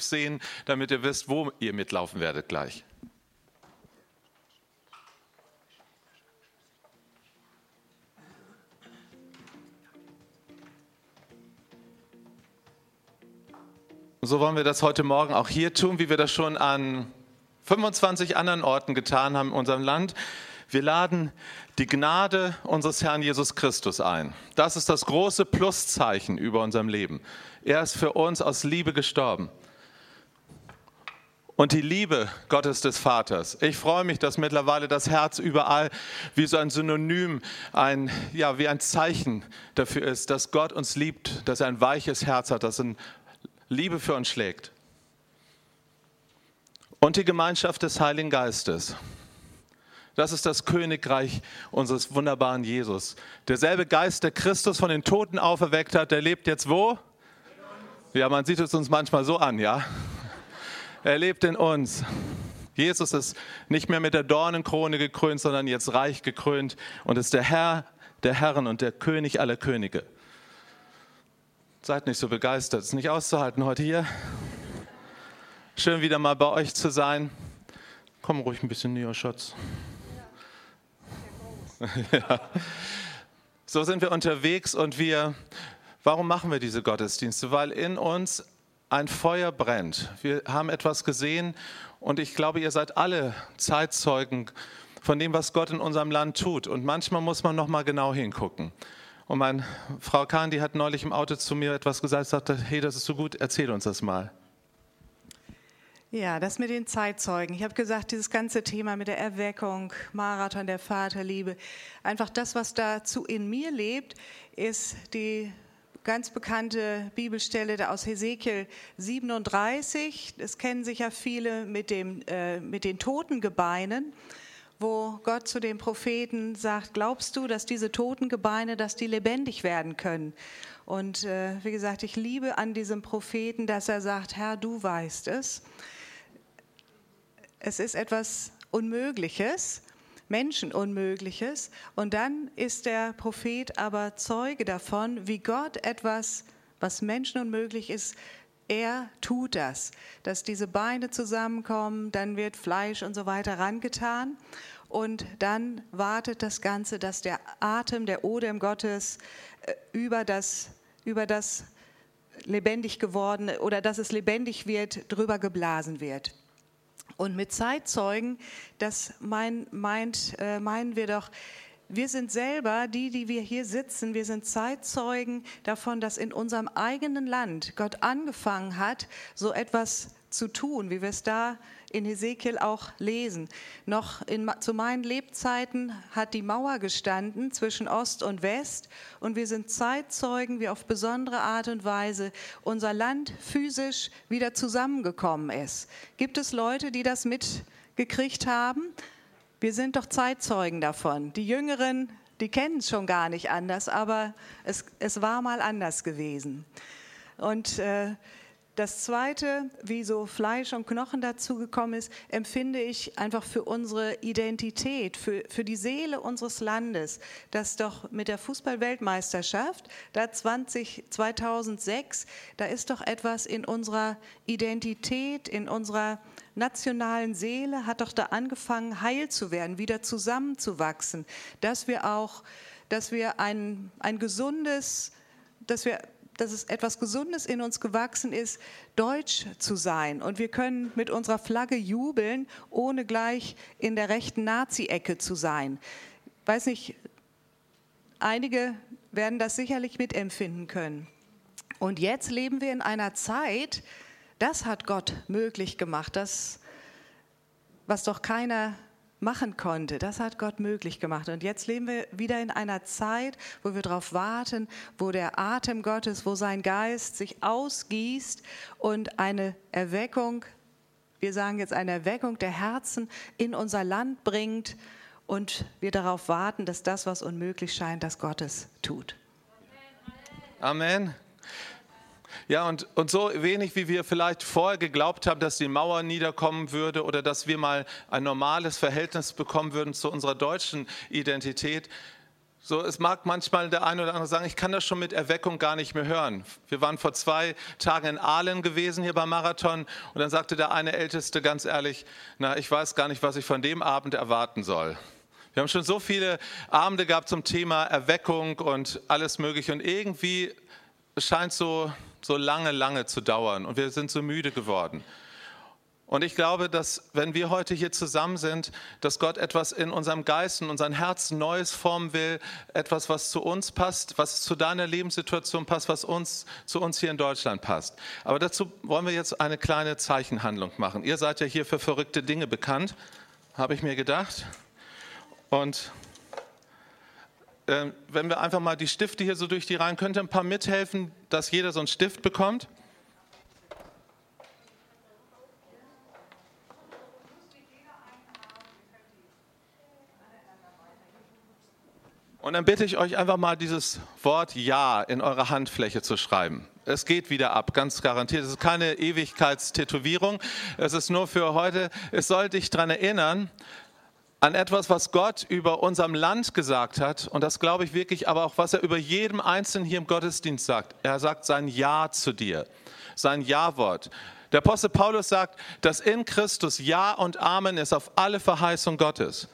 Clip sehen, damit ihr wisst, wo ihr mitlaufen werdet gleich. So wollen wir das heute Morgen auch hier tun, wie wir das schon an 25 anderen Orten getan haben in unserem Land. Wir laden die Gnade unseres Herrn Jesus Christus ein. Das ist das große Pluszeichen über unserem Leben. Er ist für uns aus Liebe gestorben. Und die Liebe Gottes des Vaters. Ich freue mich, dass mittlerweile das Herz überall wie so ein Synonym, ein, ja, wie ein Zeichen dafür ist, dass Gott uns liebt, dass er ein weiches Herz hat, das ein Liebe für uns schlägt. Und die Gemeinschaft des Heiligen Geistes. Das ist das Königreich unseres wunderbaren Jesus. Derselbe Geist, der Christus von den Toten auferweckt hat, der lebt jetzt wo? Ja, man sieht es uns manchmal so an, ja. Er lebt in uns. Jesus ist nicht mehr mit der Dornenkrone gekrönt, sondern jetzt reich gekrönt und ist der Herr der Herren und der König aller Könige. Seid nicht so begeistert, es ist nicht auszuhalten heute hier. Schön wieder mal bei euch zu sein. Komm ruhig ein bisschen näher, Schatz. Ja. So sind wir unterwegs und wir, warum machen wir diese Gottesdienste? Weil in uns ein Feuer brennt. Wir haben etwas gesehen und ich glaube, ihr seid alle Zeitzeugen von dem, was Gott in unserem Land tut. Und manchmal muss man noch mal genau hingucken. Und meine Frau Kahn, die hat neulich im Auto zu mir etwas gesagt, sagte, hey, das ist so gut, erzähl uns das mal. Ja, das mit den Zeitzeugen. Ich habe gesagt, dieses ganze Thema mit der Erweckung, Marathon der Vaterliebe, einfach das, was dazu in mir lebt, ist die ganz bekannte Bibelstelle aus Hesekiel 37. Das kennen sicher viele mit, dem, äh, mit den Totengebeinen wo Gott zu den Propheten sagt, glaubst du, dass diese toten Gebeine, dass die lebendig werden können? Und äh, wie gesagt, ich liebe an diesem Propheten, dass er sagt, Herr, du weißt es. Es ist etwas Unmögliches, Menschenunmögliches. Und dann ist der Prophet aber Zeuge davon, wie Gott etwas, was menschenunmöglich ist, er tut das, dass diese Beine zusammenkommen, dann wird Fleisch und so weiter rangetan und dann wartet das Ganze, dass der Atem, der Odem Gottes äh, über das, über das lebendig gewordene oder dass es lebendig wird, drüber geblasen wird. Und mit Zeitzeugen, das mein, meint, äh, meinen wir doch, wir sind selber, die, die wir hier sitzen, wir sind Zeitzeugen davon, dass in unserem eigenen Land Gott angefangen hat, so etwas zu tun, wie wir es da in Hesekiel auch lesen. Noch in, zu meinen Lebzeiten hat die Mauer gestanden zwischen Ost und West und wir sind Zeitzeugen, wie auf besondere Art und Weise unser Land physisch wieder zusammengekommen ist. Gibt es Leute, die das mitgekriegt haben? Wir sind doch Zeitzeugen davon. Die Jüngeren, die kennen es schon gar nicht anders, aber es, es war mal anders gewesen. Und äh, das Zweite, wie so Fleisch und Knochen dazugekommen ist, empfinde ich einfach für unsere Identität, für, für die Seele unseres Landes, dass doch mit der Fußballweltmeisterschaft, da 20, 2006, da ist doch etwas in unserer Identität, in unserer nationalen Seele hat doch da angefangen, heil zu werden, wieder zusammenzuwachsen, dass wir auch, dass wir ein, ein gesundes, dass wir dass es etwas Gesundes in uns gewachsen ist, deutsch zu sein. Und wir können mit unserer Flagge jubeln, ohne gleich in der rechten Nazi-Ecke zu sein. Ich weiß nicht, einige werden das sicherlich mitempfinden können. Und jetzt leben wir in einer Zeit, das hat Gott möglich gemacht, das, was doch keiner machen konnte, das hat Gott möglich gemacht. Und jetzt leben wir wieder in einer Zeit, wo wir darauf warten, wo der Atem Gottes, wo sein Geist sich ausgießt und eine Erweckung, wir sagen jetzt eine Erweckung der Herzen in unser Land bringt und wir darauf warten, dass das, was unmöglich scheint, dass Gottes tut. Amen. Ja, und, und so wenig, wie wir vielleicht vorher geglaubt haben, dass die Mauer niederkommen würde oder dass wir mal ein normales Verhältnis bekommen würden zu unserer deutschen Identität, So, es mag manchmal der eine oder andere sagen, ich kann das schon mit Erweckung gar nicht mehr hören. Wir waren vor zwei Tagen in Aalen gewesen hier beim Marathon und dann sagte der eine Älteste ganz ehrlich, na, ich weiß gar nicht, was ich von dem Abend erwarten soll. Wir haben schon so viele Abende gehabt zum Thema Erweckung und alles Mögliche und irgendwie scheint so so lange, lange zu dauern und wir sind so müde geworden. Und ich glaube, dass wenn wir heute hier zusammen sind, dass Gott etwas in unserem Geist, in unserem Herzen Neues formen will, etwas, was zu uns passt, was zu deiner Lebenssituation passt, was uns, zu uns hier in Deutschland passt. Aber dazu wollen wir jetzt eine kleine Zeichenhandlung machen. Ihr seid ja hier für verrückte Dinge bekannt, habe ich mir gedacht. Und äh, wenn wir einfach mal die Stifte hier so durch die Reihen, könnt ihr ein paar mithelfen, dass jeder so einen Stift bekommt? Und dann bitte ich euch einfach mal dieses Wort Ja in eure Handfläche zu schreiben. Es geht wieder ab, ganz garantiert. Es ist keine Ewigkeitstätowierung. Es ist nur für heute. Es soll dich daran erinnern, an etwas, was Gott über unserem Land gesagt hat. Und das glaube ich wirklich, aber auch was er über jedem Einzelnen hier im Gottesdienst sagt. Er sagt sein Ja zu dir, sein Ja-Wort. Der Apostel Paulus sagt, dass in Christus Ja und Amen ist auf alle Verheißung Gottes.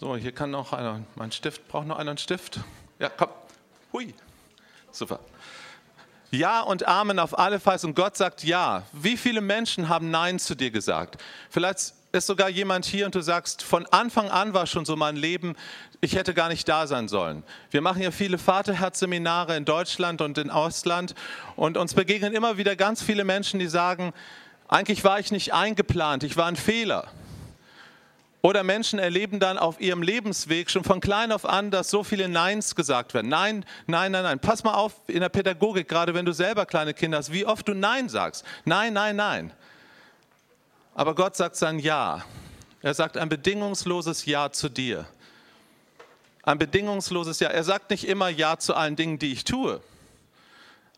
So, hier kann noch einer, mein Stift, braucht noch einer einen Stift? Ja, komm. Hui. Super. Ja und Amen auf alle Verheißung. Gott sagt Ja. Wie viele Menschen haben Nein zu dir gesagt? Vielleicht ist sogar jemand hier und du sagst, von Anfang an war schon so mein Leben, ich hätte gar nicht da sein sollen. Wir machen ja viele Vaterherzseminare in Deutschland und in Ausland und uns begegnen immer wieder ganz viele Menschen, die sagen, eigentlich war ich nicht eingeplant, ich war ein Fehler. Oder Menschen erleben dann auf ihrem Lebensweg schon von klein auf an, dass so viele Neins gesagt werden. Nein, nein, nein, nein. Pass mal auf in der Pädagogik, gerade wenn du selber kleine Kinder hast, wie oft du Nein sagst. Nein, nein, nein. Aber Gott sagt sein Ja. Er sagt ein bedingungsloses Ja zu dir. Ein bedingungsloses Ja. Er sagt nicht immer Ja zu allen Dingen, die ich tue,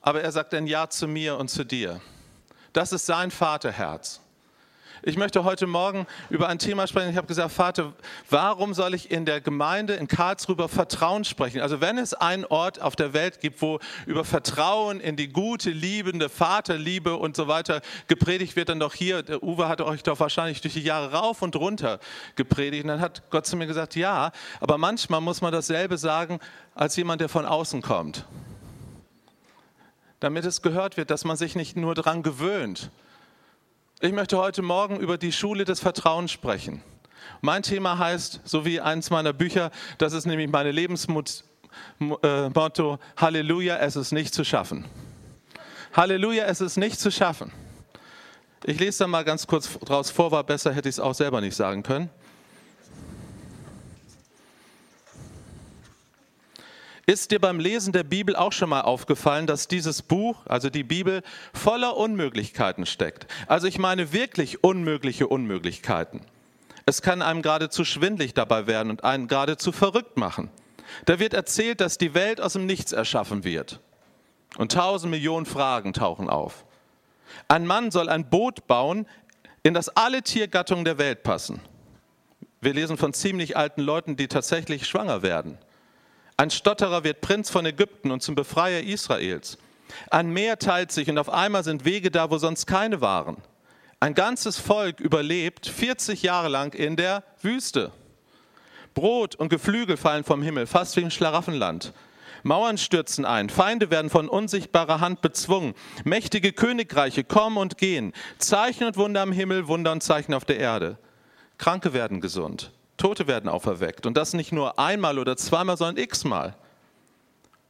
aber er sagt ein Ja zu mir und zu dir. Das ist sein Vaterherz. Ich möchte heute Morgen über ein Thema sprechen. Ich habe gesagt, Vater, warum soll ich in der Gemeinde in Karlsruhe über Vertrauen sprechen? Also wenn es einen Ort auf der Welt gibt, wo über Vertrauen in die gute, liebende Vaterliebe und so weiter gepredigt wird, dann doch hier. Der Uwe hat euch doch wahrscheinlich durch die Jahre rauf und runter gepredigt. Und dann hat Gott zu mir gesagt, ja, aber manchmal muss man dasselbe sagen als jemand, der von außen kommt damit es gehört wird, dass man sich nicht nur daran gewöhnt, ich möchte heute Morgen über die Schule des Vertrauens sprechen. Mein Thema heißt, so wie eins meiner Bücher, das ist nämlich meine Lebensmotto, äh, Halleluja, es ist nicht zu schaffen. Halleluja, es ist nicht zu schaffen. Ich lese da mal ganz kurz draus vor, war besser, hätte ich es auch selber nicht sagen können. Ist dir beim Lesen der Bibel auch schon mal aufgefallen, dass dieses Buch, also die Bibel, voller Unmöglichkeiten steckt? Also ich meine wirklich unmögliche Unmöglichkeiten. Es kann einem geradezu schwindlig dabei werden und einen geradezu verrückt machen. Da wird erzählt, dass die Welt aus dem Nichts erschaffen wird. Und tausend Millionen Fragen tauchen auf. Ein Mann soll ein Boot bauen, in das alle Tiergattungen der Welt passen. Wir lesen von ziemlich alten Leuten, die tatsächlich schwanger werden. Ein Stotterer wird Prinz von Ägypten und zum Befreier Israels. Ein Meer teilt sich und auf einmal sind Wege da, wo sonst keine waren. Ein ganzes Volk überlebt 40 Jahre lang in der Wüste. Brot und Geflügel fallen vom Himmel, fast wie im Schlaraffenland. Mauern stürzen ein, Feinde werden von unsichtbarer Hand bezwungen, mächtige Königreiche kommen und gehen, Zeichen und Wunder am Himmel, Wunder und Zeichen auf der Erde. Kranke werden gesund, Tote werden auferweckt. Und das nicht nur einmal oder zweimal, sondern x-mal.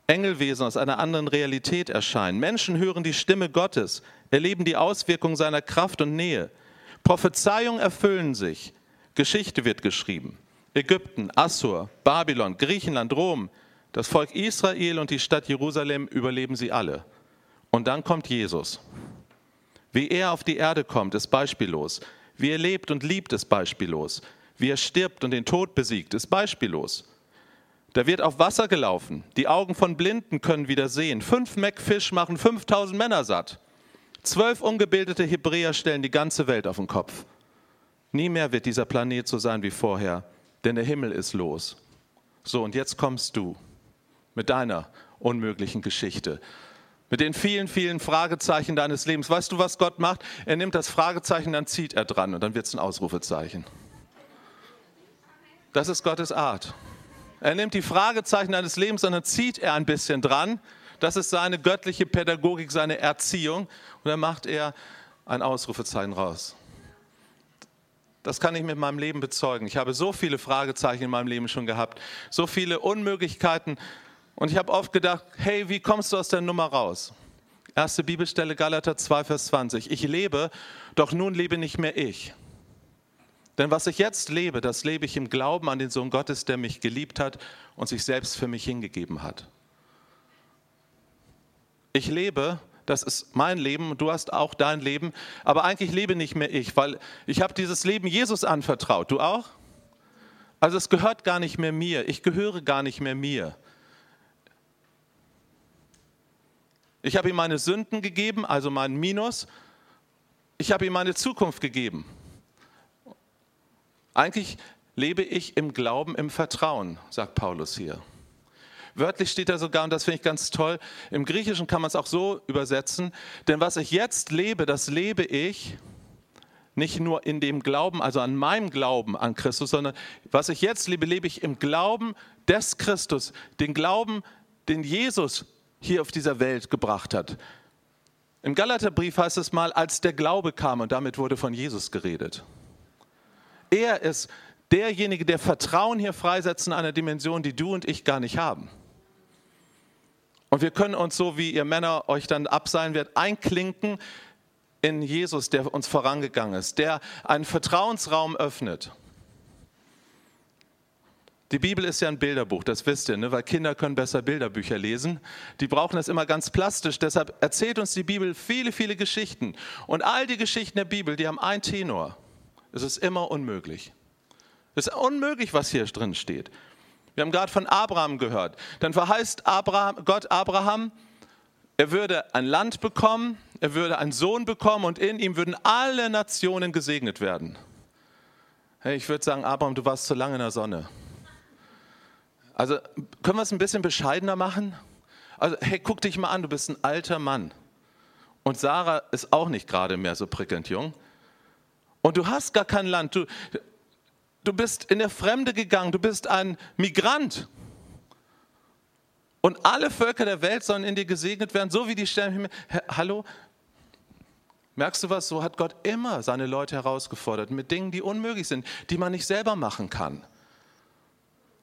Engelwesen aus einer anderen Realität erscheinen. Menschen hören die Stimme Gottes, erleben die Auswirkungen seiner Kraft und Nähe. Prophezeiungen erfüllen sich. Geschichte wird geschrieben. Ägypten, Assur, Babylon, Griechenland, Rom, das Volk Israel und die Stadt Jerusalem überleben sie alle. Und dann kommt Jesus. Wie er auf die Erde kommt, ist beispiellos. Wie er lebt und liebt, ist beispiellos wie er stirbt und den Tod besiegt, ist beispiellos. Da wird auf Wasser gelaufen. Die Augen von Blinden können wieder sehen. Fünf Meckfisch machen 5000 Männer satt. Zwölf ungebildete Hebräer stellen die ganze Welt auf den Kopf. Nie mehr wird dieser Planet so sein wie vorher, denn der Himmel ist los. So, und jetzt kommst du mit deiner unmöglichen Geschichte. Mit den vielen, vielen Fragezeichen deines Lebens. Weißt du, was Gott macht? Er nimmt das Fragezeichen, dann zieht er dran und dann wird es ein Ausrufezeichen. Das ist Gottes Art. Er nimmt die Fragezeichen deines Lebens und dann zieht er ein bisschen dran. Das ist seine göttliche Pädagogik, seine Erziehung. Und dann macht er ein Ausrufezeichen raus. Das kann ich mit meinem Leben bezeugen. Ich habe so viele Fragezeichen in meinem Leben schon gehabt, so viele Unmöglichkeiten. Und ich habe oft gedacht, hey, wie kommst du aus der Nummer raus? Erste Bibelstelle Galater 2, Vers 20. Ich lebe, doch nun lebe nicht mehr ich. Denn was ich jetzt lebe, das lebe ich im Glauben an den Sohn Gottes, der mich geliebt hat und sich selbst für mich hingegeben hat. Ich lebe, das ist mein Leben du hast auch dein Leben, aber eigentlich lebe nicht mehr ich, weil ich habe dieses Leben Jesus anvertraut. Du auch? Also es gehört gar nicht mehr mir, ich gehöre gar nicht mehr mir. Ich habe ihm meine Sünden gegeben, also meinen Minus. Ich habe ihm meine Zukunft gegeben. Eigentlich lebe ich im Glauben, im Vertrauen, sagt Paulus hier. Wörtlich steht da sogar, und das finde ich ganz toll, im Griechischen kann man es auch so übersetzen, denn was ich jetzt lebe, das lebe ich nicht nur in dem Glauben, also an meinem Glauben an Christus, sondern was ich jetzt lebe, lebe ich im Glauben des Christus, den Glauben, den Jesus hier auf dieser Welt gebracht hat. Im Galaterbrief heißt es mal, als der Glaube kam, und damit wurde von Jesus geredet. Er ist derjenige, der Vertrauen hier freisetzt in einer Dimension, die du und ich gar nicht haben. Und wir können uns so, wie ihr Männer euch dann abseilen werdet, einklinken in Jesus, der uns vorangegangen ist, der einen Vertrauensraum öffnet. Die Bibel ist ja ein Bilderbuch, das wisst ihr, ne? weil Kinder können besser Bilderbücher lesen. Die brauchen das immer ganz plastisch. Deshalb erzählt uns die Bibel viele, viele Geschichten. Und all die Geschichten der Bibel, die haben ein Tenor. Es ist immer unmöglich. Es ist unmöglich, was hier drin steht. Wir haben gerade von Abraham gehört. Dann verheißt Abraham, Gott Abraham, er würde ein Land bekommen, er würde einen Sohn bekommen und in ihm würden alle Nationen gesegnet werden. Hey, ich würde sagen, Abraham, du warst zu lange in der Sonne. Also können wir es ein bisschen bescheidener machen? Also, hey, guck dich mal an, du bist ein alter Mann. Und Sarah ist auch nicht gerade mehr so prickelnd jung. Und du hast gar kein Land. Du, Du bist in der Fremde gegangen, du bist ein Migrant. Und alle Völker der Welt sollen in dir gesegnet werden, so wie die Sterne im Himmel. Hallo? Merkst du was? So hat Gott immer seine Leute herausgefordert mit Dingen, die unmöglich sind, die man nicht selber machen kann.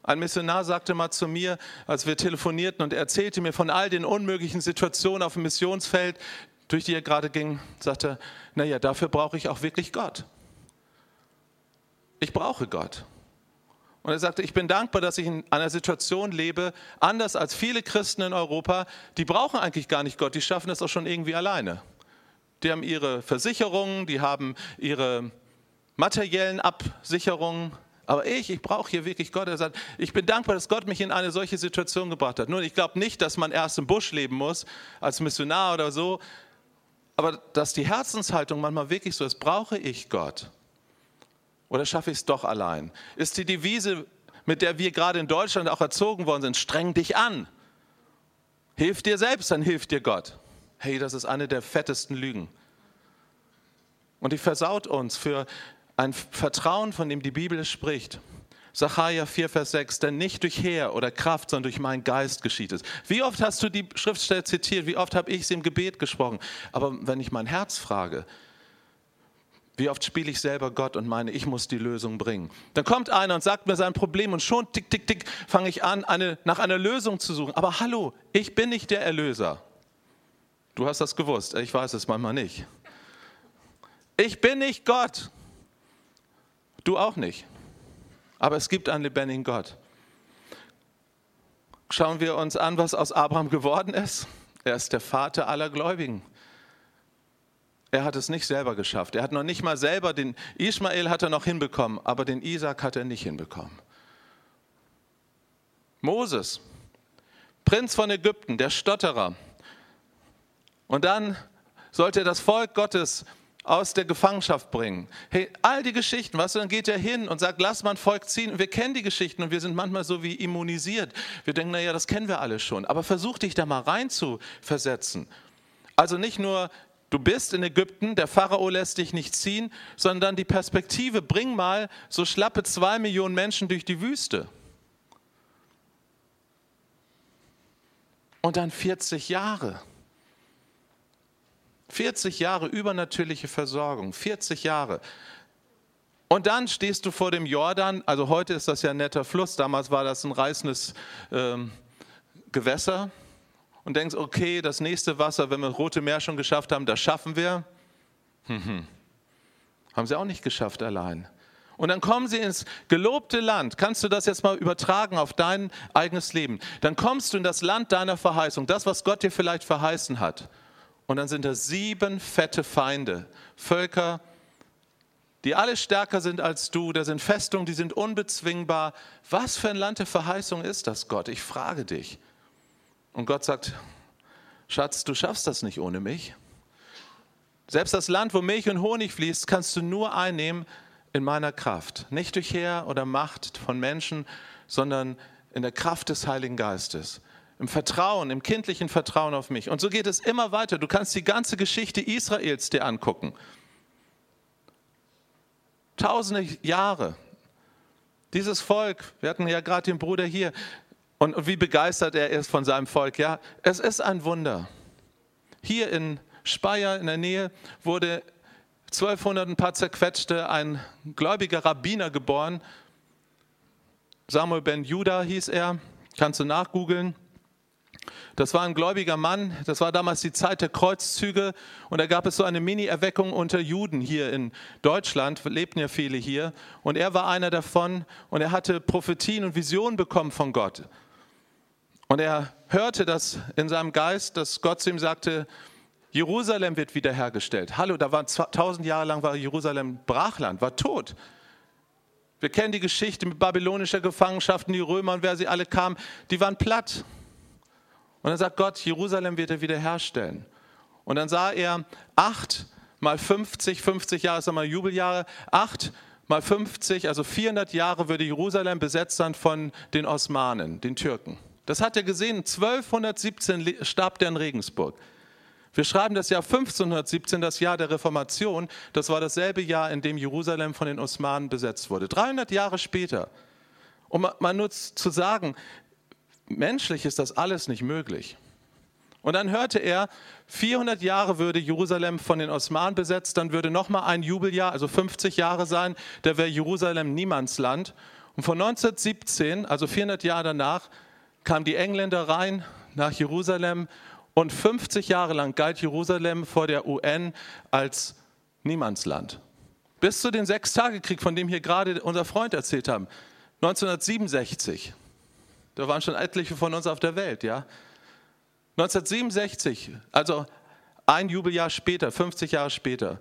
Ein Missionar sagte mal zu mir, als wir telefonierten und er erzählte mir von all den unmöglichen Situationen auf dem Missionsfeld, durch die er gerade ging, sagte, naja, dafür brauche ich auch wirklich Gott ich brauche Gott. Und er sagte, ich bin dankbar, dass ich in einer Situation lebe, anders als viele Christen in Europa, die brauchen eigentlich gar nicht Gott, die schaffen das auch schon irgendwie alleine. Die haben ihre Versicherungen, die haben ihre materiellen Absicherungen, aber ich, ich brauche hier wirklich Gott. Er sagt, ich bin dankbar, dass Gott mich in eine solche Situation gebracht hat. Nun, ich glaube nicht, dass man erst im Busch leben muss, als Missionar oder so, aber dass die Herzenshaltung manchmal wirklich so ist, brauche ich Gott. Oder schaffe ich es doch allein? Ist die Devise, mit der wir gerade in Deutschland auch erzogen worden sind, streng dich an. Hilf dir selbst, dann hilft dir Gott. Hey, das ist eine der fettesten Lügen. Und die versaut uns für ein Vertrauen, von dem die Bibel spricht. Sacharja 4, Vers 6, denn nicht durch Heer oder Kraft, sondern durch meinen Geist geschieht es. Wie oft hast du die Schriftstelle zitiert? Wie oft habe ich sie im Gebet gesprochen? Aber wenn ich mein Herz frage, wie oft spiele ich selber Gott und meine, ich muss die Lösung bringen. Dann kommt einer und sagt mir sein Problem und schon tick, tick, tick, fange ich an, eine, nach einer Lösung zu suchen. Aber hallo, ich bin nicht der Erlöser. Du hast das gewusst, ich weiß es manchmal nicht. Ich bin nicht Gott. Du auch nicht. Aber es gibt einen lebendigen Gott. Schauen wir uns an, was aus Abraham geworden ist. Er ist der Vater aller Gläubigen. Er hat es nicht selber geschafft. Er hat noch nicht mal selber den Ismael hat er noch hinbekommen, aber den Isaac hat er nicht hinbekommen. Moses, Prinz von Ägypten, der Stotterer. Und dann sollte das Volk Gottes aus der Gefangenschaft bringen. Hey, all die Geschichten, weißt du, dann geht er hin und sagt, lass mal ein Volk ziehen. Wir kennen die Geschichten und wir sind manchmal so wie immunisiert. Wir denken, naja, das kennen wir alle schon. Aber versuch dich da mal rein zu versetzen. Also nicht nur, du bist in Ägypten, der Pharao lässt dich nicht ziehen, sondern die Perspektive, bring mal so schlappe zwei Millionen Menschen durch die Wüste. Und dann 40 Jahre. 40 Jahre übernatürliche Versorgung, 40 Jahre. Und dann stehst du vor dem Jordan, also heute ist das ja ein netter Fluss, damals war das ein reißendes ähm, Gewässer und denkst, okay, das nächste Wasser, wenn wir das Rote Meer schon geschafft haben, das schaffen wir. Hm, hm. Haben sie auch nicht geschafft allein. Und dann kommen sie ins gelobte Land. Kannst du das jetzt mal übertragen auf dein eigenes Leben? Dann kommst du in das Land deiner Verheißung, das, was Gott dir vielleicht verheißen hat. Und dann sind da sieben fette Feinde, Völker, die alle stärker sind als du. Da sind Festungen, die sind unbezwingbar. Was für ein Land der Verheißung ist das, Gott? Ich frage dich. Und Gott sagt, Schatz, du schaffst das nicht ohne mich. Selbst das Land, wo Milch und Honig fließt, kannst du nur einnehmen in meiner Kraft. Nicht durch Heer oder Macht von Menschen, sondern in der Kraft des Heiligen Geistes. Im Vertrauen, im kindlichen Vertrauen auf mich. Und so geht es immer weiter. Du kannst die ganze Geschichte Israels dir angucken. Tausende Jahre. Dieses Volk, wir hatten ja gerade den Bruder hier, und wie begeistert er ist von seinem Volk. Ja, es ist ein Wunder. Hier in Speyer in der Nähe wurde 1200 ein paar zerquetschte ein gläubiger Rabbiner geboren. Samuel ben Judah hieß er. Kannst du nachgoogeln. Das war ein gläubiger Mann, das war damals die Zeit der Kreuzzüge und da gab es so eine Mini-Erweckung unter Juden hier in Deutschland, lebten ja viele hier und er war einer davon und er hatte Prophetien und Visionen bekommen von Gott. Und er hörte das in seinem Geist, dass Gott zu ihm sagte, Jerusalem wird wiederhergestellt. Hallo, da war tausend Jahre lang war Jerusalem Brachland, war tot. Wir kennen die Geschichte mit babylonischer Gefangenschaft, die Römer und wer sie alle kamen, die waren platt. Und dann sagt Gott, Jerusalem wird er wiederherstellen. Und dann sah er acht mal 50, 50 Jahre, sagen wir Jubeljahre, acht mal 50, also 400 Jahre würde Jerusalem besetzt sein von den Osmanen, den Türken. Das hat er gesehen. 1217 starb der in Regensburg. Wir schreiben das Jahr 1517, das Jahr der Reformation. Das war dasselbe Jahr, in dem Jerusalem von den Osmanen besetzt wurde. 300 Jahre später. Um mal nur zu sagen, menschlich ist das alles nicht möglich. Und dann hörte er, 400 Jahre würde Jerusalem von den Osmanen besetzt, dann würde nochmal ein Jubeljahr, also 50 Jahre sein, da wäre Jerusalem Niemandsland. Und von 1917, also 400 Jahre danach, kamen die Engländer rein nach Jerusalem und 50 Jahre lang galt Jerusalem vor der UN als Niemandsland. Bis zu den Sechstagekrieg, von dem hier gerade unser Freund erzählt haben, 1967. Da waren schon etliche von uns auf der Welt, ja. 1967, also ein Jubeljahr später, 50 Jahre später.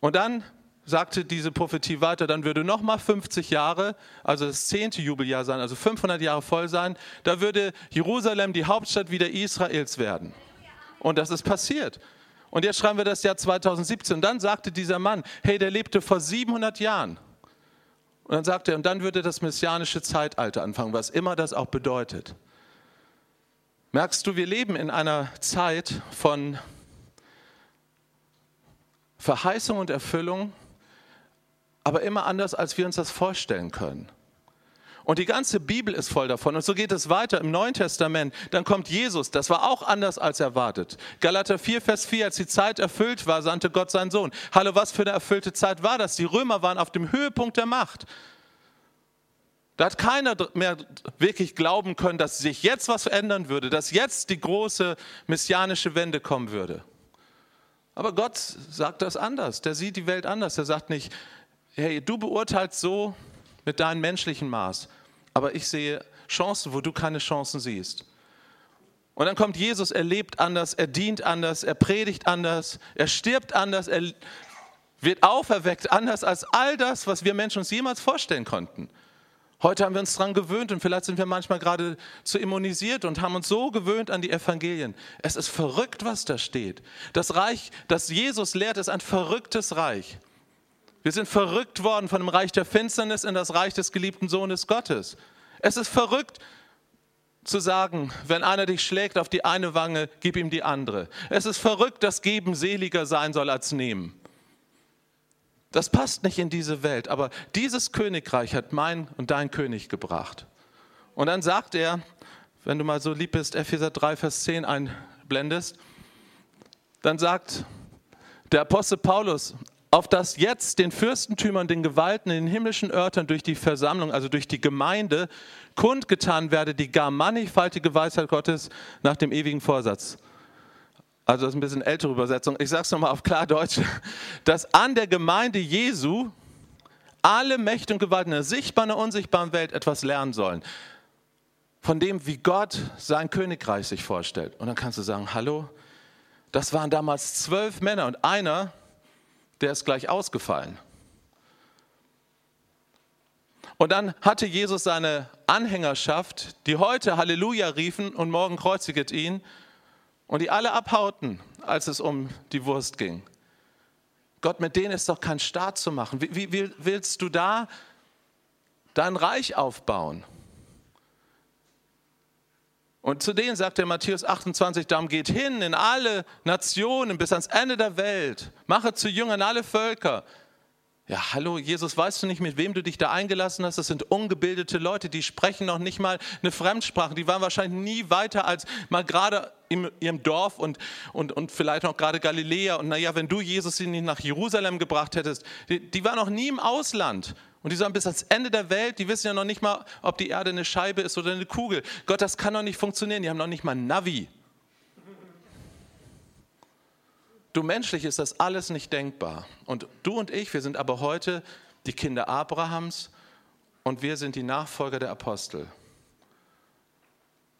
Und dann sagte diese Prophetie weiter, dann würde nochmal 50 Jahre, also das zehnte Jubeljahr sein, also 500 Jahre voll sein, da würde Jerusalem die Hauptstadt wieder Israels werden. Und das ist passiert. Und jetzt schreiben wir das Jahr 2017. Und dann sagte dieser Mann, hey, der lebte vor 700 Jahren. Und dann sagte er, und dann würde das messianische Zeitalter anfangen, was immer das auch bedeutet. Merkst du, wir leben in einer Zeit von Verheißung und Erfüllung, aber immer anders, als wir uns das vorstellen können. Und die ganze Bibel ist voll davon. Und so geht es weiter im Neuen Testament. Dann kommt Jesus. Das war auch anders als erwartet. Galater 4, Vers 4, als die Zeit erfüllt war, sandte Gott seinen Sohn. Hallo, was für eine erfüllte Zeit war das? Die Römer waren auf dem Höhepunkt der Macht. Da hat keiner mehr wirklich glauben können, dass sich jetzt was verändern würde, dass jetzt die große messianische Wende kommen würde. Aber Gott sagt das anders. Der sieht die Welt anders. Er sagt nicht, hey, du beurteilst so mit deinem menschlichen Maß, aber ich sehe Chancen, wo du keine Chancen siehst. Und dann kommt Jesus, er lebt anders, er dient anders, er predigt anders, er stirbt anders, er wird auferweckt anders als all das, was wir Menschen uns jemals vorstellen konnten. Heute haben wir uns daran gewöhnt und vielleicht sind wir manchmal gerade zu immunisiert und haben uns so gewöhnt an die Evangelien. Es ist verrückt, was da steht. Das Reich, das Jesus lehrt, ist ein verrücktes Reich. Wir sind verrückt worden von dem Reich der Finsternis in das Reich des geliebten Sohnes Gottes. Es ist verrückt zu sagen, wenn einer dich schlägt auf die eine Wange, gib ihm die andere. Es ist verrückt, dass Geben seliger sein soll als Nehmen. Das passt nicht in diese Welt, aber dieses Königreich hat mein und dein König gebracht. Und dann sagt er, wenn du mal so lieb bist, Epheser 3, Vers 10 einblendest, dann sagt der Apostel Paulus, auf das jetzt den Fürstentümern, den Gewalten in den himmlischen Örtern durch die Versammlung, also durch die Gemeinde, kundgetan werde die gar mannigfaltige Weisheit Gottes nach dem ewigen Vorsatz. Also das ist ein bisschen ältere Übersetzung. Ich sage es nochmal auf Klardeutsch, dass an der Gemeinde Jesu alle Mächte und Gewalten in der sichtbaren und unsichtbaren Welt etwas lernen sollen. Von dem, wie Gott sein Königreich sich vorstellt. Und dann kannst du sagen, hallo, das waren damals zwölf Männer und einer der ist gleich ausgefallen. Und dann hatte Jesus seine Anhängerschaft, die heute Halleluja riefen und morgen kreuziget ihn und die alle abhauten, als es um die Wurst ging. Gott, mit denen ist doch kein Staat zu machen. Wie, wie willst du da dein Reich aufbauen? Und zu denen sagt der Matthäus 28, darum geht hin in alle Nationen bis ans Ende der Welt, mache zu Jüngern alle Völker. Ja, hallo, Jesus, weißt du nicht, mit wem du dich da eingelassen hast? Das sind ungebildete Leute, die sprechen noch nicht mal eine Fremdsprache. Die waren wahrscheinlich nie weiter als mal gerade in ihrem Dorf und, und, und vielleicht noch gerade Galiläa. Und naja, wenn du Jesus nicht nach Jerusalem gebracht hättest, die, die waren noch nie im Ausland. Und die sagen bis ans Ende der Welt, die wissen ja noch nicht mal, ob die Erde eine Scheibe ist oder eine Kugel. Gott, das kann doch nicht funktionieren. Die haben noch nicht mal ein Navi. Du menschlich ist das alles nicht denkbar. Und du und ich, wir sind aber heute die Kinder Abrahams und wir sind die Nachfolger der Apostel.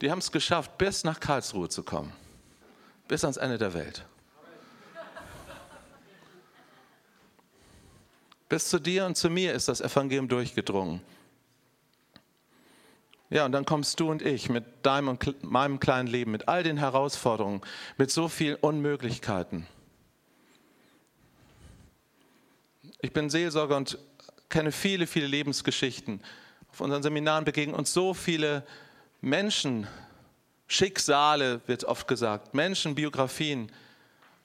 Die haben es geschafft, bis nach Karlsruhe zu kommen, bis ans Ende der Welt. Bis zu dir und zu mir ist das Evangelium durchgedrungen. Ja, und dann kommst du und ich mit deinem und meinem kleinen Leben, mit all den Herausforderungen, mit so vielen Unmöglichkeiten. Ich bin Seelsorger und kenne viele, viele Lebensgeschichten. Auf unseren Seminaren begegnen uns so viele Menschen, Schicksale wird oft gesagt, Menschenbiografien.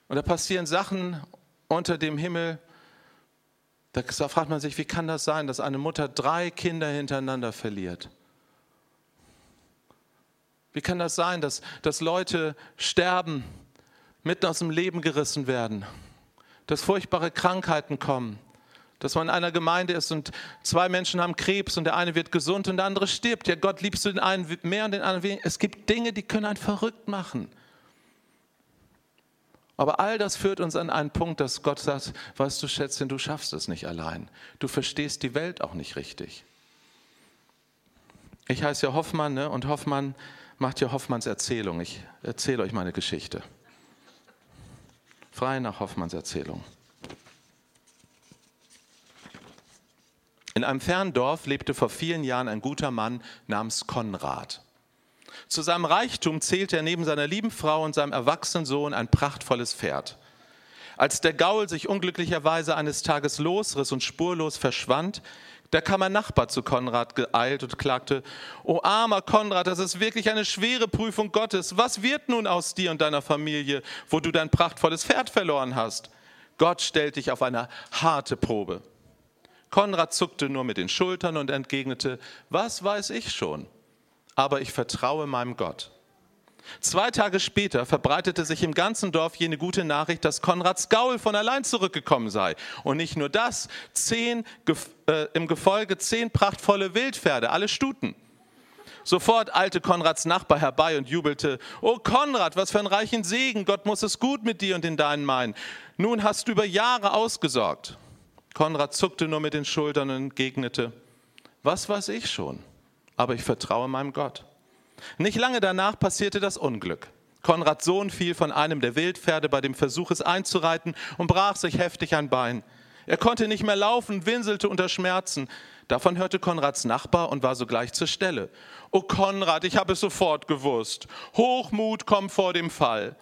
Und da passieren Sachen unter dem Himmel, da fragt man sich, wie kann das sein, dass eine Mutter drei Kinder hintereinander verliert? Wie kann das sein, dass, dass Leute sterben, mitten aus dem Leben gerissen werden, dass furchtbare Krankheiten kommen, dass man in einer Gemeinde ist und zwei Menschen haben Krebs und der eine wird gesund und der andere stirbt. Ja, Gott liebst du den einen mehr und den anderen weniger. Es gibt Dinge, die können einen verrückt machen. Aber all das führt uns an einen Punkt, dass Gott sagt, weißt du, Schätzchen, du schaffst es nicht allein. Du verstehst die Welt auch nicht richtig. Ich heiße ja Hoffmann ne? und Hoffmann macht ja Hoffmanns Erzählung. Ich erzähle euch meine Geschichte. Frei nach Hoffmanns Erzählung. In einem fernen Dorf lebte vor vielen Jahren ein guter Mann namens Konrad. Zu seinem Reichtum zählte er neben seiner lieben Frau und seinem erwachsenen Sohn ein prachtvolles Pferd. Als der Gaul sich unglücklicherweise eines Tages losriss und spurlos verschwand, da kam ein Nachbar zu Konrad geeilt und klagte, O armer Konrad, das ist wirklich eine schwere Prüfung Gottes. Was wird nun aus dir und deiner Familie, wo du dein prachtvolles Pferd verloren hast? Gott stellt dich auf eine harte Probe. Konrad zuckte nur mit den Schultern und entgegnete, was weiß ich schon? Aber ich vertraue meinem Gott. Zwei Tage später verbreitete sich im ganzen Dorf jene gute Nachricht, dass Konrads Gaul von allein zurückgekommen sei. Und nicht nur das, zehn, äh, im Gefolge zehn prachtvolle Wildpferde, alle Stuten. Sofort eilte Konrads Nachbar herbei und jubelte, Oh Konrad, was für ein reichen Segen, Gott muss es gut mit dir und in deinen meinen. Nun hast du über Jahre ausgesorgt. Konrad zuckte nur mit den Schultern und entgegnete, was weiß ich schon? Aber ich vertraue meinem Gott. Nicht lange danach passierte das Unglück. Konrads Sohn fiel von einem der Wildpferde bei dem Versuch, es einzureiten und brach sich heftig ein Bein. Er konnte nicht mehr laufen, winselte unter Schmerzen. Davon hörte Konrads Nachbar und war sogleich zur Stelle. O Konrad, ich habe es sofort gewusst. Hochmut kommt vor dem Fall.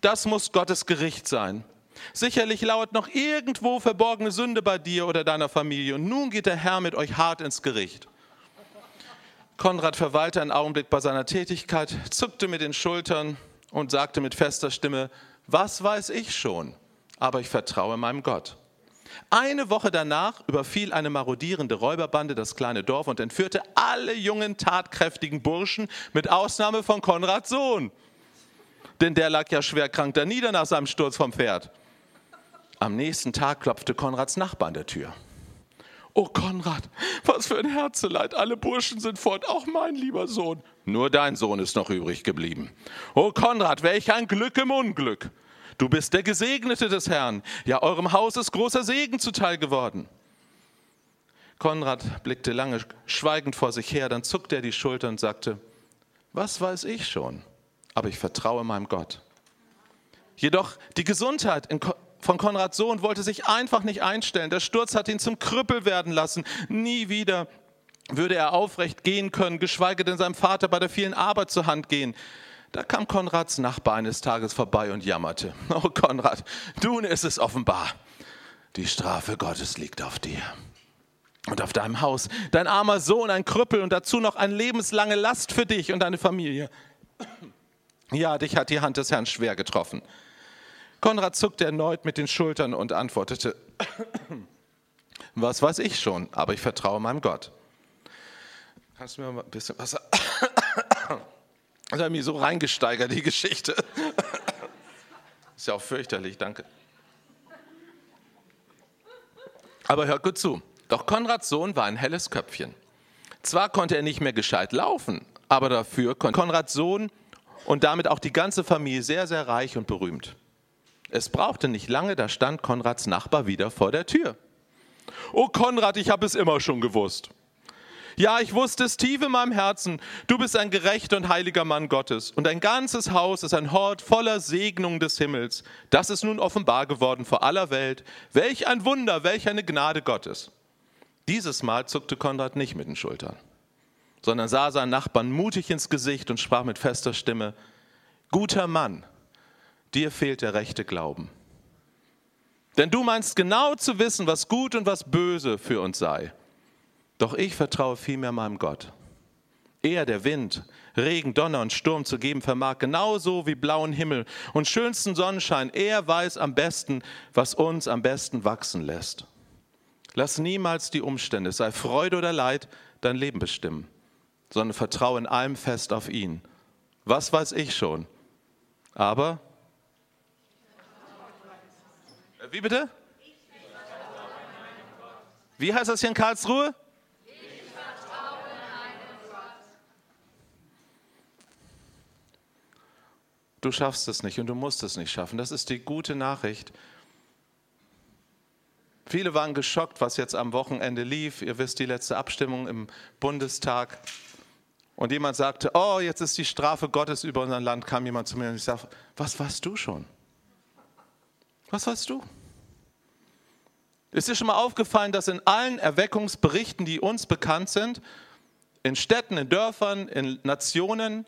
Das muss Gottes Gericht sein. Sicherlich lauert noch irgendwo verborgene Sünde bei dir oder deiner Familie und nun geht der Herr mit euch hart ins Gericht. Konrad verweilte einen Augenblick bei seiner Tätigkeit, zuckte mit den Schultern und sagte mit fester Stimme, was weiß ich schon, aber ich vertraue meinem Gott. Eine Woche danach überfiel eine marodierende Räuberbande das kleine Dorf und entführte alle jungen, tatkräftigen Burschen, mit Ausnahme von Konrads Sohn. Denn der lag ja schwer krank da nieder nach seinem Sturz vom Pferd. Am nächsten Tag klopfte Konrads Nachbar an der Tür. Oh Konrad, was für ein Herzeleid. Alle Burschen sind fort, auch mein lieber Sohn. Nur dein Sohn ist noch übrig geblieben. Oh Konrad, welch ein Glück im Unglück. Du bist der Gesegnete des Herrn. Ja, eurem Haus ist großer Segen zuteil geworden. Konrad blickte lange schweigend vor sich her, dann zuckte er die Schulter und sagte, was weiß ich schon, aber ich vertraue meinem Gott. Jedoch die Gesundheit von Konrads Sohn wollte sich einfach nicht einstellen. Der Sturz hat ihn zum Krüppel werden lassen. Nie wieder würde er aufrecht gehen können, geschweige denn seinem Vater bei der vielen Arbeit zur Hand gehen. Da kam Konrads Nachbar eines Tages vorbei und jammerte. Oh Konrad, nun ist es offenbar. Die Strafe Gottes liegt auf dir und auf deinem Haus. Dein armer Sohn, ein Krüppel und dazu noch eine lebenslange Last für dich und deine Familie. Ja, dich hat die Hand des Herrn schwer getroffen. Konrad zuckte erneut mit den Schultern und antwortete, was weiß ich schon, aber ich vertraue meinem Gott. Kannst du mir mal ein bisschen Wasser... Das hat mich so reingesteigert, die Geschichte. Ist ja auch fürchterlich, danke. Aber hört gut zu. Doch Konrads Sohn war ein helles Köpfchen. Zwar konnte er nicht mehr gescheit laufen, aber dafür konnte Konrads Sohn und damit auch die ganze Familie sehr, sehr reich und berühmt. Es brauchte nicht lange, da stand Konrads Nachbar wieder vor der Tür. Oh Konrad, ich habe es immer schon gewusst. Ja, ich wusste es tief in meinem Herzen. Du bist ein gerechter und heiliger Mann Gottes. Und dein ganzes Haus ist ein Hort voller Segnung des Himmels. Das ist nun offenbar geworden vor aller Welt. Welch ein Wunder, welch eine Gnade Gottes. Dieses Mal zuckte Konrad nicht mit den Schultern, sondern sah seinen Nachbarn mutig ins Gesicht und sprach mit fester Stimme, Guter Mann, dir fehlt der rechte Glauben. Denn du meinst genau zu wissen, was gut und was böse für uns sei. Doch ich vertraue vielmehr meinem Gott. Er, der Wind, Regen, Donner und Sturm zu geben vermag, genauso wie blauen Himmel und schönsten Sonnenschein. Er weiß am besten, was uns am besten wachsen lässt. Lass niemals die Umstände, sei Freude oder Leid, dein Leben bestimmen, sondern vertraue in allem fest auf ihn. Was weiß ich schon? Aber, wie bitte? Wie heißt das hier in Karlsruhe? Du schaffst es nicht und du musst es nicht schaffen. Das ist die gute Nachricht. Viele waren geschockt, was jetzt am Wochenende lief. Ihr wisst, die letzte Abstimmung im Bundestag. Und jemand sagte, oh, jetzt ist die Strafe Gottes über unser Land. Kam jemand zu mir und ich sagte, was weißt du schon? Was weißt du? Ist dir schon mal aufgefallen, dass in allen Erweckungsberichten, die uns bekannt sind, in Städten, in Dörfern, in Nationen,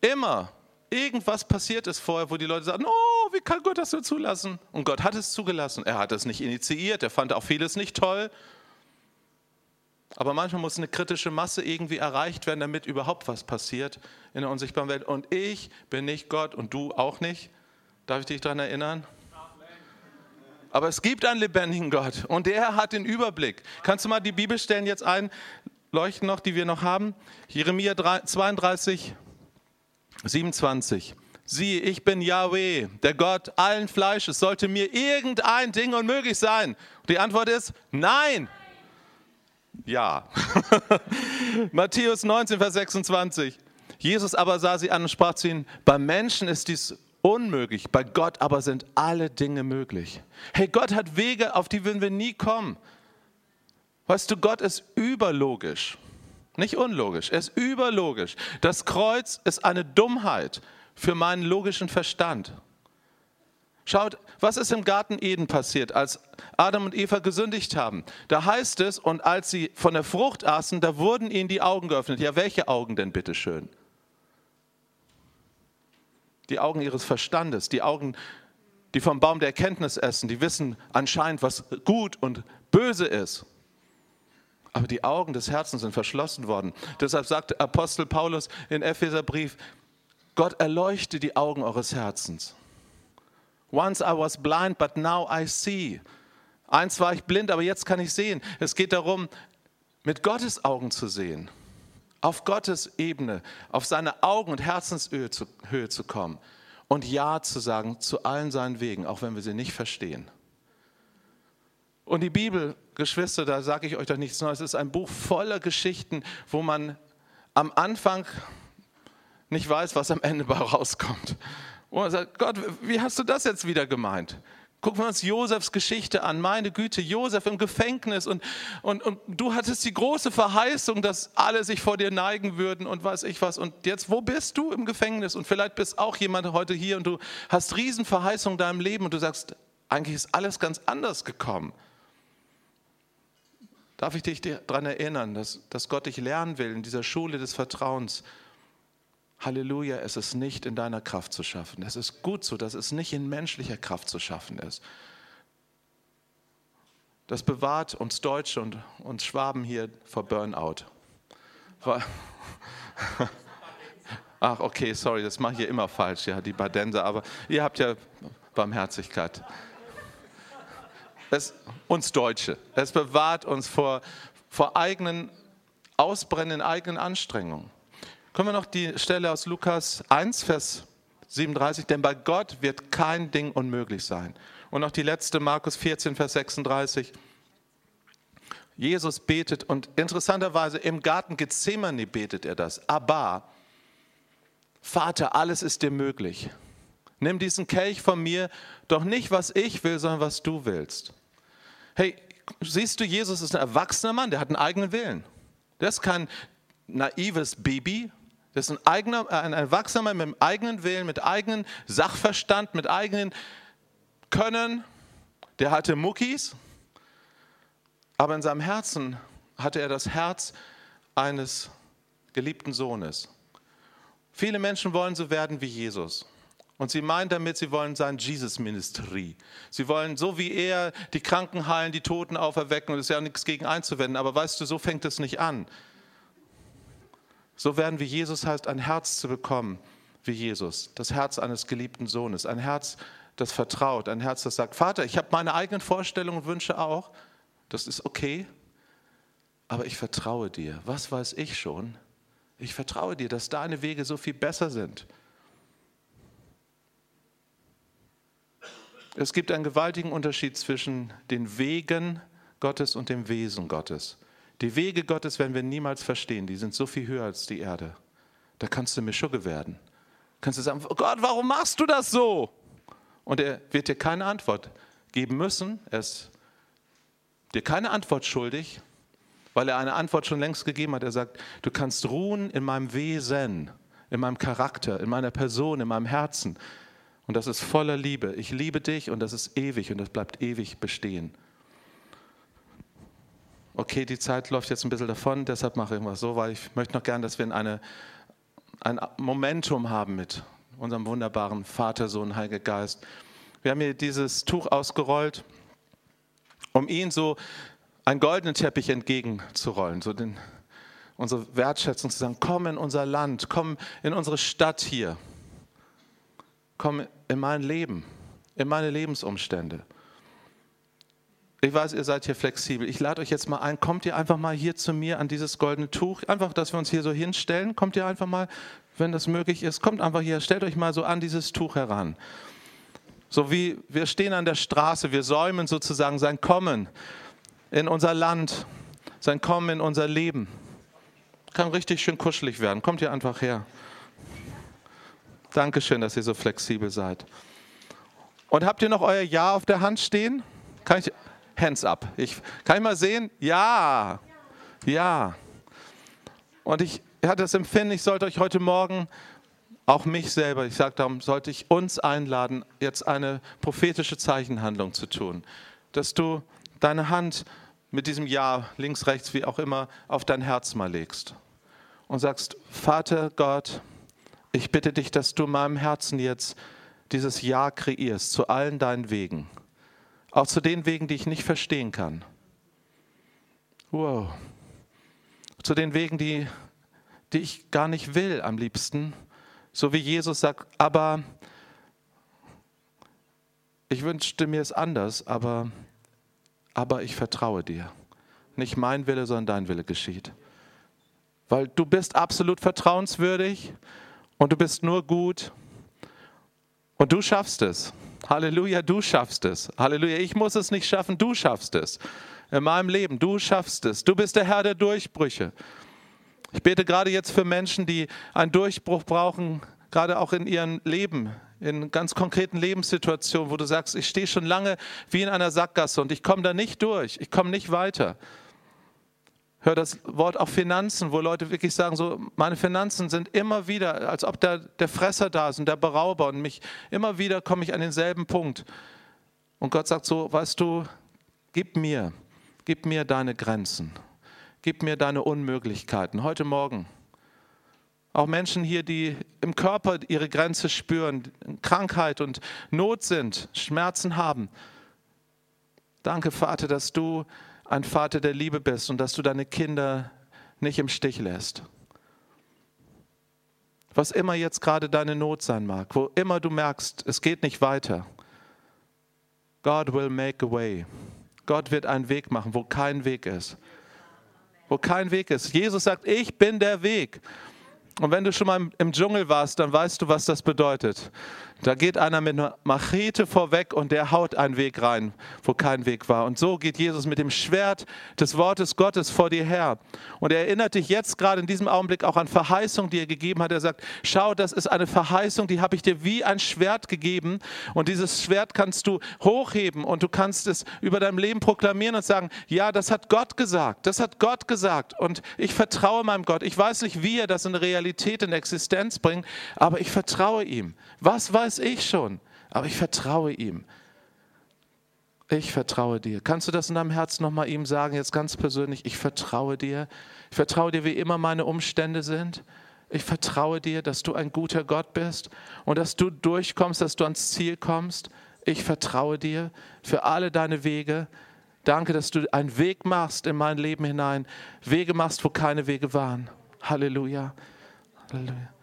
Immer irgendwas passiert ist vorher, wo die Leute sagen, oh, wie kann Gott das so zulassen? Und Gott hat es zugelassen. Er hat es nicht initiiert, er fand auch vieles nicht toll. Aber manchmal muss eine kritische Masse irgendwie erreicht werden, damit überhaupt was passiert in der unsichtbaren Welt. Und ich bin nicht Gott und du auch nicht. Darf ich dich daran erinnern? Aber es gibt einen lebendigen Gott und der hat den Überblick. Kannst du mal die Bibelstellen jetzt einleuchten noch, die wir noch haben? Jeremia 32, 27. Siehe, ich bin Yahweh, der Gott allen Fleisches. Sollte mir irgendein Ding unmöglich sein? Und die Antwort ist nein. Ja. Matthäus 19, Vers 26. Jesus aber sah sie an und sprach zu ihnen, beim Menschen ist dies unmöglich, bei Gott aber sind alle Dinge möglich. Hey, Gott hat Wege, auf die würden wir nie kommen. Weißt du, Gott ist überlogisch. Nicht unlogisch, er ist überlogisch. Das Kreuz ist eine Dummheit für meinen logischen Verstand. Schaut, was ist im Garten Eden passiert, als Adam und Eva gesündigt haben? Da heißt es, und als sie von der Frucht aßen, da wurden ihnen die Augen geöffnet. Ja, welche Augen denn bitte schön? Die Augen ihres Verstandes, die Augen, die vom Baum der Erkenntnis essen, die wissen anscheinend, was gut und böse ist. Aber die Augen des Herzens sind verschlossen worden. Deshalb sagt Apostel Paulus in Epheserbrief, Gott erleuchte die Augen eures Herzens. Once I was blind, but now I see. Eins war ich blind, aber jetzt kann ich sehen. Es geht darum, mit Gottes Augen zu sehen, auf Gottes Ebene, auf seine Augen- und Herzenshöhe zu, Höhe zu kommen und Ja zu sagen zu allen seinen Wegen, auch wenn wir sie nicht verstehen. Und die Bibel, Geschwister, da sage ich euch doch nichts Neues, ist ein Buch voller Geschichten, wo man am Anfang nicht weiß, was am Ende bei rauskommt. Und man sagt, Gott, wie hast du das jetzt wieder gemeint? Gucken wir uns Josefs Geschichte an. Meine Güte, Josef im Gefängnis und, und, und du hattest die große Verheißung, dass alle sich vor dir neigen würden und weiß ich was. Und jetzt, wo bist du im Gefängnis? Und vielleicht bist auch jemand heute hier und du hast Riesenverheißung in deinem Leben und du sagst, eigentlich ist alles ganz anders gekommen. Darf ich dich daran erinnern, dass, dass Gott dich lernen will in dieser Schule des Vertrauens? Halleluja, es ist nicht in deiner Kraft zu schaffen. Es ist gut so, dass es nicht in menschlicher Kraft zu schaffen ist. Das bewahrt uns Deutsche und uns Schwaben hier vor Burnout. Ach, okay, sorry, das mache ich hier immer falsch, ja, die Badenser, aber ihr habt ja Barmherzigkeit. Es, uns Deutsche, es bewahrt uns vor, vor eigenen Ausbrennen, eigenen Anstrengungen. Können wir noch die Stelle aus Lukas 1, Vers 37, denn bei Gott wird kein Ding unmöglich sein. Und noch die letzte, Markus 14, Vers 36. Jesus betet und interessanterweise im Garten Gethsemane betet er das. Aber, Vater, alles ist dir möglich. Nimm diesen Kelch von mir, doch nicht was ich will, sondern was du willst. Hey, siehst du, Jesus ist ein erwachsener Mann, der hat einen eigenen Willen. Der ist kein naives Baby, das ist ein, eigener, ein Erwachsener mit eigenen Willen, mit eigenem Sachverstand, mit eigenen Können. Der hatte Muckis, aber in seinem Herzen hatte er das Herz eines geliebten Sohnes. Viele Menschen wollen so werden wie Jesus. Und sie meinen damit, sie wollen sein Jesus-Ministry. Sie wollen so wie er die Kranken heilen, die Toten auferwecken und es ist ja nichts gegen einzuwenden. Aber weißt du, so fängt es nicht an. So werden wie Jesus heißt, ein Herz zu bekommen wie Jesus. Das Herz eines geliebten Sohnes. Ein Herz, das vertraut. Ein Herz, das sagt, Vater, ich habe meine eigenen Vorstellungen und Wünsche auch. Das ist okay. Aber ich vertraue dir. Was weiß ich schon? Ich vertraue dir, dass deine Wege so viel besser sind. Es gibt einen gewaltigen Unterschied zwischen den Wegen Gottes und dem Wesen Gottes. Die Wege Gottes werden wir niemals verstehen. Die sind so viel höher als die Erde. Da kannst du Mischugge werden. Kannst du sagen, oh Gott, warum machst du das so? Und er wird dir keine Antwort geben müssen. Er ist dir keine Antwort schuldig, weil er eine Antwort schon längst gegeben hat. Er sagt, du kannst ruhen in meinem Wesen, in meinem Charakter, in meiner Person, in meinem Herzen. Und das ist voller Liebe. Ich liebe dich und das ist ewig und das bleibt ewig bestehen okay, die Zeit läuft jetzt ein bisschen davon, deshalb mache ich mal so, weil ich möchte noch gerne, dass wir eine, ein Momentum haben mit unserem wunderbaren Vater, Sohn, Heiliger Geist. Wir haben hier dieses Tuch ausgerollt, um ihn so einen goldenen Teppich entgegenzurollen, so den, unsere Wertschätzung zu sagen, komm in unser Land, komm in unsere Stadt hier, komm in mein Leben, in meine Lebensumstände. Ich weiß, ihr seid hier flexibel. Ich lade euch jetzt mal ein, kommt ihr einfach mal hier zu mir an dieses goldene Tuch. Einfach, dass wir uns hier so hinstellen. Kommt ihr einfach mal, wenn das möglich ist, kommt einfach hier, stellt euch mal so an dieses Tuch heran. So wie wir stehen an der Straße, wir säumen sozusagen sein Kommen in unser Land, sein Kommen in unser Leben. Kann richtig schön kuschelig werden. Kommt ihr einfach her. Dankeschön, dass ihr so flexibel seid. Und habt ihr noch euer Ja auf der Hand stehen? Kann ich, Hands up. Ich, kann ich mal sehen? Ja. Ja. Und ich hatte das Empfinden, ich sollte euch heute Morgen auch mich selber, ich sage darum, sollte ich uns einladen, jetzt eine prophetische Zeichenhandlung zu tun. Dass du deine Hand mit diesem Ja, links, rechts, wie auch immer, auf dein Herz mal legst und sagst, Vater Gott, ich bitte dich, dass du in meinem Herzen jetzt dieses Ja kreierst zu allen deinen Wegen. Auch zu den Wegen, die ich nicht verstehen kann. Wow. Zu den Wegen, die, die ich gar nicht will am liebsten. So wie Jesus sagt, aber ich wünschte mir es anders, aber, aber ich vertraue dir. Nicht mein Wille, sondern dein Wille geschieht. Weil du bist absolut vertrauenswürdig und du bist nur gut und du schaffst es. Halleluja, du schaffst es. Halleluja, ich muss es nicht schaffen, du schaffst es. In meinem Leben, du schaffst es. Du bist der Herr der Durchbrüche. Ich bete gerade jetzt für Menschen, die einen Durchbruch brauchen, gerade auch in ihrem Leben, in ganz konkreten Lebenssituationen, wo du sagst, ich stehe schon lange wie in einer Sackgasse und ich komme da nicht durch, ich komme nicht weiter. Hör das Wort auch Finanzen, wo Leute wirklich sagen, so meine Finanzen sind immer wieder, als ob da der Fresser da ist und der Berauber und mich immer wieder komme ich an denselben Punkt. Und Gott sagt so, weißt du, gib mir, gib mir deine Grenzen, gib mir deine Unmöglichkeiten. Heute Morgen auch Menschen hier, die im Körper ihre Grenze spüren, Krankheit und Not sind, Schmerzen haben. Danke, Vater, dass du ein Vater der Liebe bist und dass du deine Kinder nicht im Stich lässt. Was immer jetzt gerade deine Not sein mag, wo immer du merkst, es geht nicht weiter. God will make a way. Gott wird einen Weg machen, wo kein Weg ist. Wo kein Weg ist. Jesus sagt, ich bin der Weg. Und wenn du schon mal im Dschungel warst, dann weißt du, was das bedeutet. Da geht einer mit einer Machete vorweg und der haut einen Weg rein, wo kein Weg war. Und so geht Jesus mit dem Schwert des Wortes Gottes vor dir her. Und er erinnert dich jetzt gerade in diesem Augenblick auch an Verheißung, die er gegeben hat. Er sagt, schau, das ist eine Verheißung, die habe ich dir wie ein Schwert gegeben. Und dieses Schwert kannst du hochheben und du kannst es über deinem Leben proklamieren und sagen, ja, das hat Gott gesagt. Das hat Gott gesagt. Und ich vertraue meinem Gott. Ich weiß nicht, wie er das in Realität, in Existenz bringt, aber ich vertraue ihm. Was weiß weiß ich schon, aber ich vertraue ihm. Ich vertraue dir. Kannst du das in deinem Herzen nochmal ihm sagen, jetzt ganz persönlich? Ich vertraue dir. Ich vertraue dir, wie immer meine Umstände sind. Ich vertraue dir, dass du ein guter Gott bist und dass du durchkommst, dass du ans Ziel kommst. Ich vertraue dir für alle deine Wege. Danke, dass du einen Weg machst in mein Leben hinein. Wege machst, wo keine Wege waren. Halleluja. Halleluja.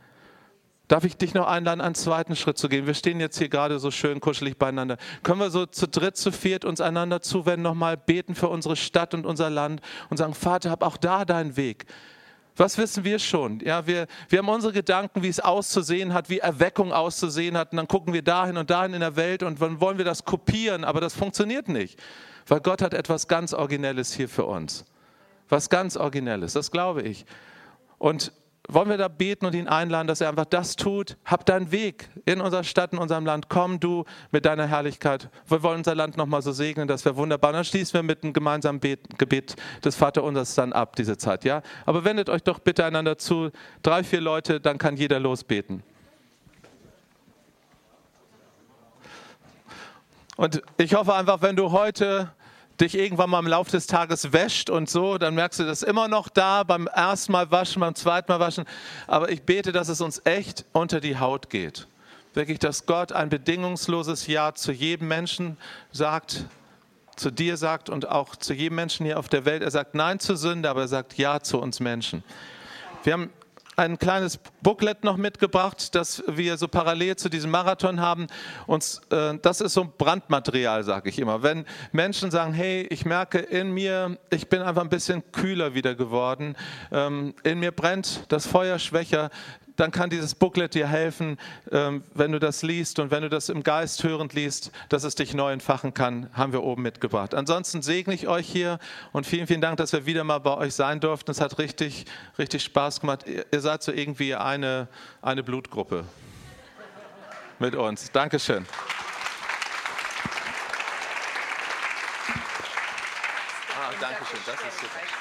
Darf ich dich noch einladen, einen zweiten Schritt zu gehen? Wir stehen jetzt hier gerade so schön kuschelig beieinander. Können wir so zu dritt, zu viert uns einander zuwenden, nochmal beten für unsere Stadt und unser Land und sagen, Vater, hab auch da deinen Weg. Was wissen wir schon? Ja, wir, wir haben unsere Gedanken, wie es auszusehen hat, wie Erweckung auszusehen hat. Und dann gucken wir dahin und dahin in der Welt und dann wollen wir das kopieren, aber das funktioniert nicht. Weil Gott hat etwas ganz Originelles hier für uns. Was ganz Originelles, das glaube ich. Und wollen wir da beten und ihn einladen, dass er einfach das tut? Hab deinen Weg in unserer Stadt, in unserem Land. Komm du mit deiner Herrlichkeit. Wir wollen unser Land nochmal so segnen, das wäre wunderbar. Dann schließen wir mit einem gemeinsamen Gebet des Vaterunsers dann ab, diese Zeit. Ja? Aber wendet euch doch bitte einander zu. Drei, vier Leute, dann kann jeder losbeten. Und ich hoffe einfach, wenn du heute dich irgendwann mal im Laufe des Tages wäscht und so, dann merkst du das immer noch da beim ersten Mal waschen, beim zweiten Mal waschen. Aber ich bete, dass es uns echt unter die Haut geht. Wirklich, dass Gott ein bedingungsloses Ja zu jedem Menschen sagt, zu dir sagt und auch zu jedem Menschen hier auf der Welt. Er sagt Nein zur Sünde, aber er sagt Ja zu uns Menschen. Wir haben ein kleines Booklet noch mitgebracht, das wir so parallel zu diesem Marathon haben. Und äh, das ist so Brandmaterial, sage ich immer. Wenn Menschen sagen, hey, ich merke in mir, ich bin einfach ein bisschen kühler wieder geworden, ähm, in mir brennt das Feuer schwächer, dann kann dieses Booklet dir helfen, ähm, wenn du das liest und wenn du das im Geist hörend liest, dass es dich neu entfachen kann, haben wir oben mitgebracht. Ansonsten segne ich euch hier und vielen, vielen Dank, dass wir wieder mal bei euch sein durften. Es hat richtig, richtig Spaß gemacht. Ihr seid so irgendwie eine, eine Blutgruppe mit uns. Dankeschön. Ah, Dankeschön, das ist super.